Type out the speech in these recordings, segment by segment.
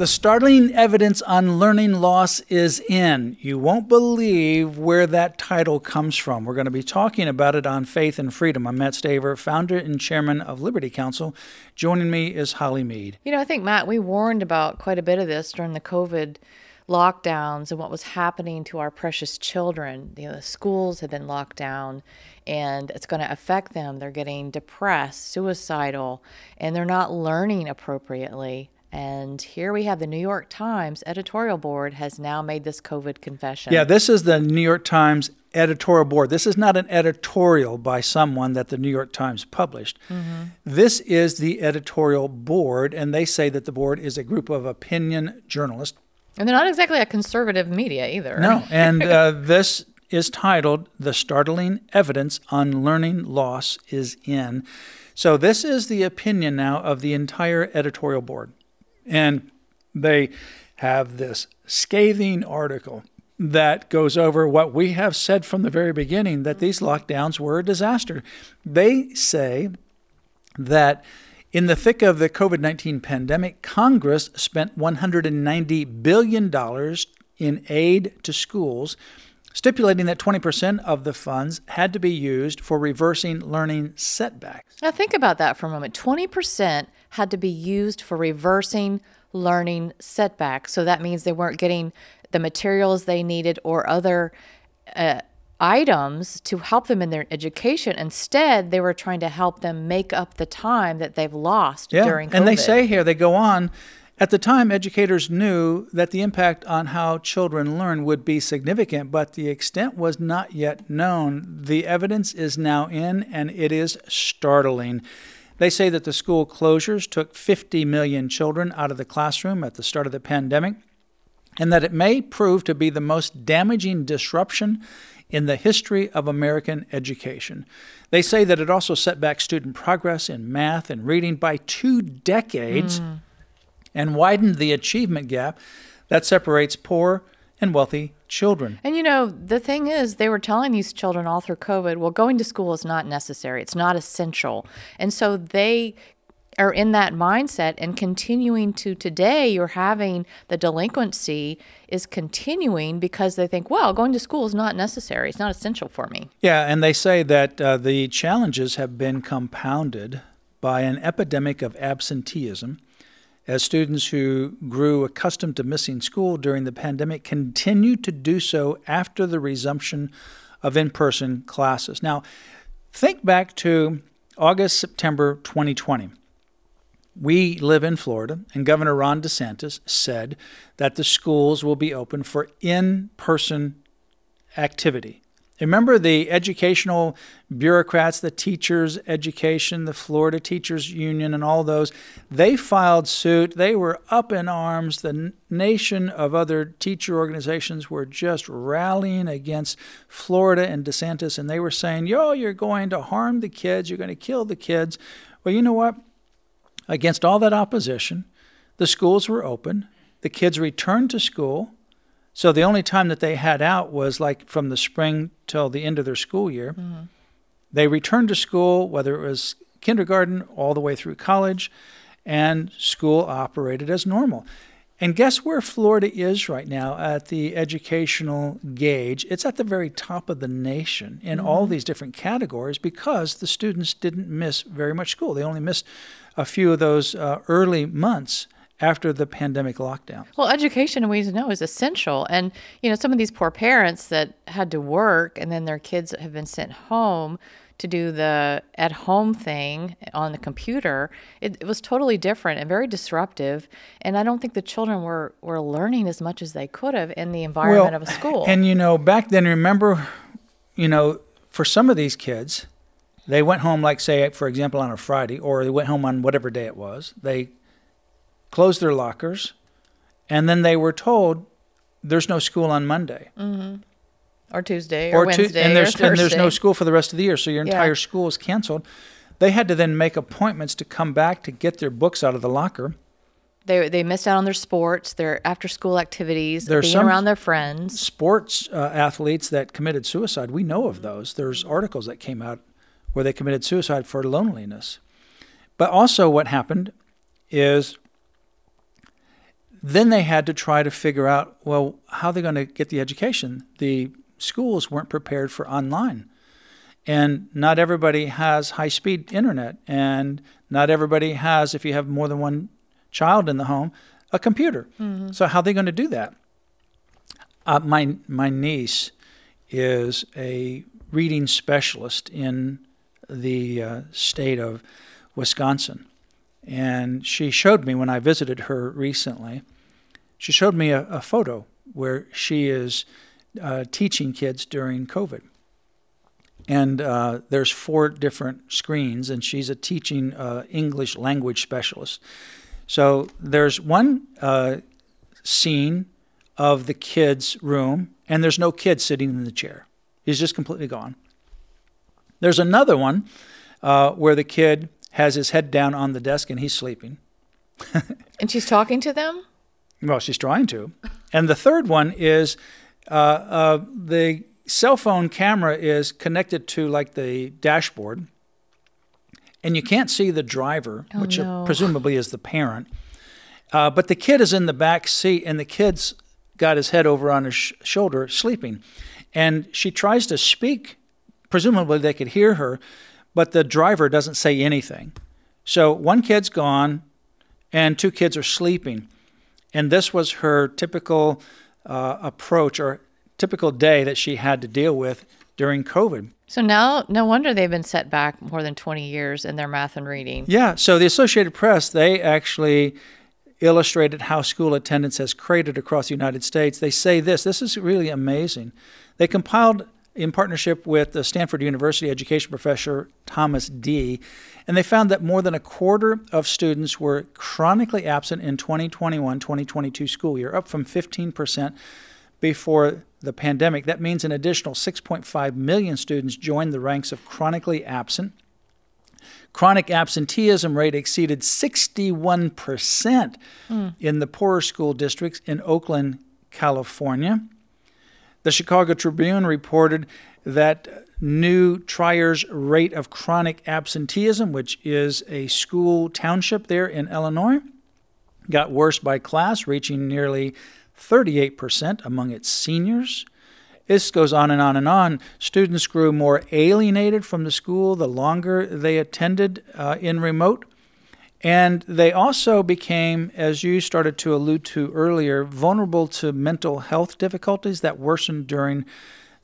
The startling evidence on learning loss is in. You won't believe where that title comes from. We're going to be talking about it on Faith and Freedom. I'm Mat Staver, founder and chairman of Liberty Counsel. Joining me is Holly Mead. You know, I think, Matt, we warned about quite a bit of this during the COVID lockdowns and what was happening to our precious children. You know, the schools have been locked down and it's going to affect them. They're getting depressed, suicidal, and they're not learning appropriately. And here we have the New York Times editorial board has now made this COVID confession. Yeah, this is the New York Times editorial board. This is not an editorial by someone that the New York Times published. Mm-hmm. This is the editorial board, and they say that the board is a group of opinion journalists. And they're not exactly a conservative media either. No, and uh, this is titled The Startling Evidence on Learning Loss is In. So, this is the opinion now of the entire editorial board. And they have this scathing article that goes over what we have said from the very beginning that these lockdowns were a disaster. They say that in the thick of the COVID 19 pandemic, Congress spent $190 billion in aid to schools, stipulating that 20% of the funds had to be used for reversing learning setbacks. Now, think about that for a moment 20% had to be used for reversing learning setbacks. So that means they weren't getting the materials they needed or other uh, items to help them in their education. Instead, they were trying to help them make up the time that they've lost yeah. during COVID. And they say here, they go on, at the time, educators knew that the impact on how children learn would be significant, but the extent was not yet known. The evidence is now in, and it is startling. They say that the school closures took 50 million children out of the classroom at the start of the pandemic, and that it may prove to be the most damaging disruption in the history of American education. They say that it also set back student progress in math and reading by two decades mm. and widened the achievement gap that separates poor and wealthy children. And you know, the thing is, they were telling these children all through COVID, well, going to school is not necessary, it's not essential. And so they are in that mindset and continuing to today you're having the delinquency is continuing because they think well going to school is not necessary it's not essential for me yeah and they say that uh, the challenges have been compounded by an epidemic of absenteeism as students who grew accustomed to missing school during the pandemic continue to do so after the resumption of in person classes. Now, think back to August, September 2020. We live in Florida, and Governor Ron DeSantis said that the schools will be open for in person activity. Remember the educational bureaucrats, the teachers' education, the Florida Teachers Union, and all those. They filed suit. They were up in arms. The nation of other teacher organizations were just rallying against Florida and DeSantis, and they were saying, Yo, you're going to harm the kids. You're going to kill the kids. Well, you know what? Against all that opposition, the schools were open. The kids returned to school. So the only time that they had out was like from the spring till the end of their school year. Mm-hmm. They returned to school, whether it was kindergarten all the way through college, and school operated as normal. And guess where Florida is right now at the educational gauge? It's at the very top of the nation in mm-hmm. all these different categories because the students didn't miss very much school. They only missed a few of those uh, early months after the pandemic lockdown. Well, education, we know, is essential. And, you know, some of these poor parents that had to work and then their kids have been sent home to do the at home thing on the computer, it, it, was totally different and very disruptive. And I don't think the children were, were learning as much as they could have in the environment well, of a school. And, you know, back then, remember, you know, for some of these kids, they went home, like, say, for example, on a Friday, or they went home on whatever day it was. They closed their lockers, and then they were told, there's no school on Monday. or Tuesday or, Tu- Wednesday and there's or and there's no school for the rest of the year, so your Yeah. entire school is canceled. They had to then make appointments to come back to get their books out of the locker. They they missed out on their sports, their after school activities, being around their friends. Sports uh, athletes that committed suicide, we know of those. There's articles that came out where they committed suicide for loneliness. But also, what happened is then they had to try to figure out well, how they're going to get the education. The schools weren't prepared for online. And not everybody has high speed internet. And not everybody has, if you have more than one child in the home, a computer. So, how are they going to do that? Uh, my, my niece is a reading specialist in the uh, state of Wisconsin. And she showed me when I visited her recently, she showed me a, a photo where she is uh, teaching kids during COVID. And uh, there's four different screens, and she's a teaching uh, English language specialist. So there's one uh, scene of the kid's room, and there's no kid sitting in the chair. He's just completely gone. There's another one uh, where the kid has his head down on the desk and he's sleeping. And she's talking to them? Well, she's trying to. And the third one is uh, uh, the cell phone camera is connected to like the dashboard, and you can't see the driver, which uh, no. presumably is the parent. Uh, but the kid is in the back seat, and the kid's got his head over on his sh- shoulder, sleeping. And she tries to speak. Presumably, they could hear her, but the driver doesn't say anything. So one kid's gone, and two kids are sleeping. And this was her typical uh, approach or typical day that she had to deal with during COVID. So now, no wonder they've been set back more than 20 years in their math and reading. Yeah, so the Associated Press, they actually illustrated how school attendance has cratered across the United States. They say this this is really amazing. They compiled in partnership with the Stanford University education professor Thomas Dee And they found that more than a quarter of students were chronically absent in 2021 2022 school year, up from 15% before the pandemic. That means an additional 6.5 million students joined the ranks of chronically absent. Chronic absenteeism rate exceeded 61% hmm. in the poorer school districts in Oakland, California. The Chicago Tribune reported that New Trier's rate of chronic absenteeism, which is a school township there in Illinois, got worse by class, reaching nearly 38% among its seniors. This goes on and on and on. Students grew more alienated from the school the longer they attended uh, in remote. And they also became, as you started to allude to earlier, vulnerable to mental health difficulties that worsened during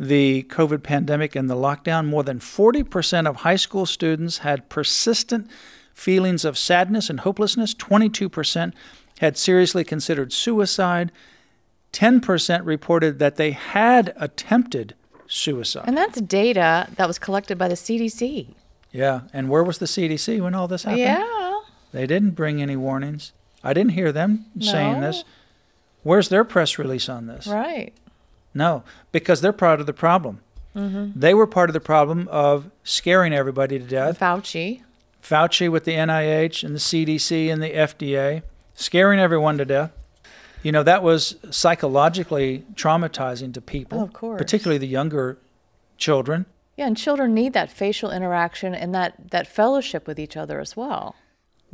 the COVID pandemic and the lockdown. More than 40% of high school students had persistent feelings of sadness and hopelessness. 22% had seriously considered suicide. 10% reported that they had attempted suicide. And that's data that was collected by the CDC. Yeah, and where was the CDC when all this happened? Yeah. They didn't bring any warnings. I didn't hear them saying this. Where's their press release on this? Right. No, because they're part of the problem. Mm-hmm. They were part of the problem of scaring everybody to death. Fauci. Fauci with the NIH and the CDC and the FDA, scaring everyone to death. You know, that was psychologically traumatizing to people, Oh, of course. particularly the younger children. Yeah, and children need that facial interaction and that, that fellowship with each other as well.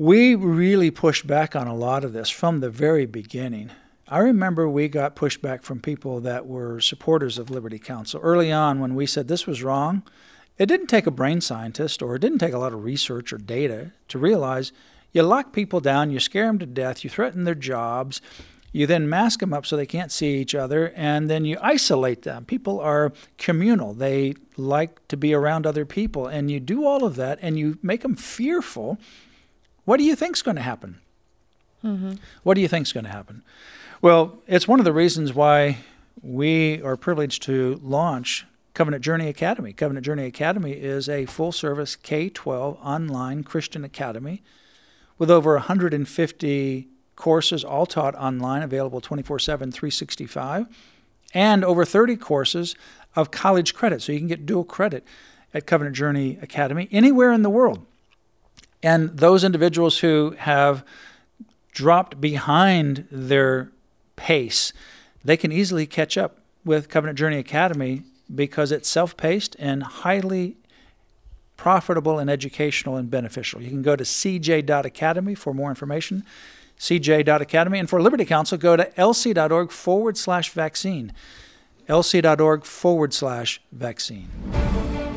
We really pushed back on a lot of this from the very beginning. I remember we got pushback from people that were supporters of Liberty Counsel early on when we said this was wrong. It didn't take a brain scientist or it didn't take a lot of research or data to realize you lock people down, you scare them to death, you threaten their jobs, you then mask them up so they can't see each other, and then you isolate them. People are communal, they like to be around other people, and you do all of that and you make them fearful. What do you think's going to happen? Mm-hmm. What do you think's going to happen? Well, it's one of the reasons why we are privileged to launch Covenant Journey Academy. Covenant Journey Academy is a full service K 12 online Christian academy with over 150 courses, all taught online, available 24 7, 365, and over 30 courses of college credit. So you can get dual credit at Covenant Journey Academy anywhere in the world. And those individuals who have dropped behind their pace, they can easily catch up with Covenant Journey Academy because it's self paced and highly profitable and educational and beneficial. You can go to cj.academy for more information, cj.academy. And for Liberty Counsel, go to lc.org forward slash vaccine, lc.org forward slash vaccine.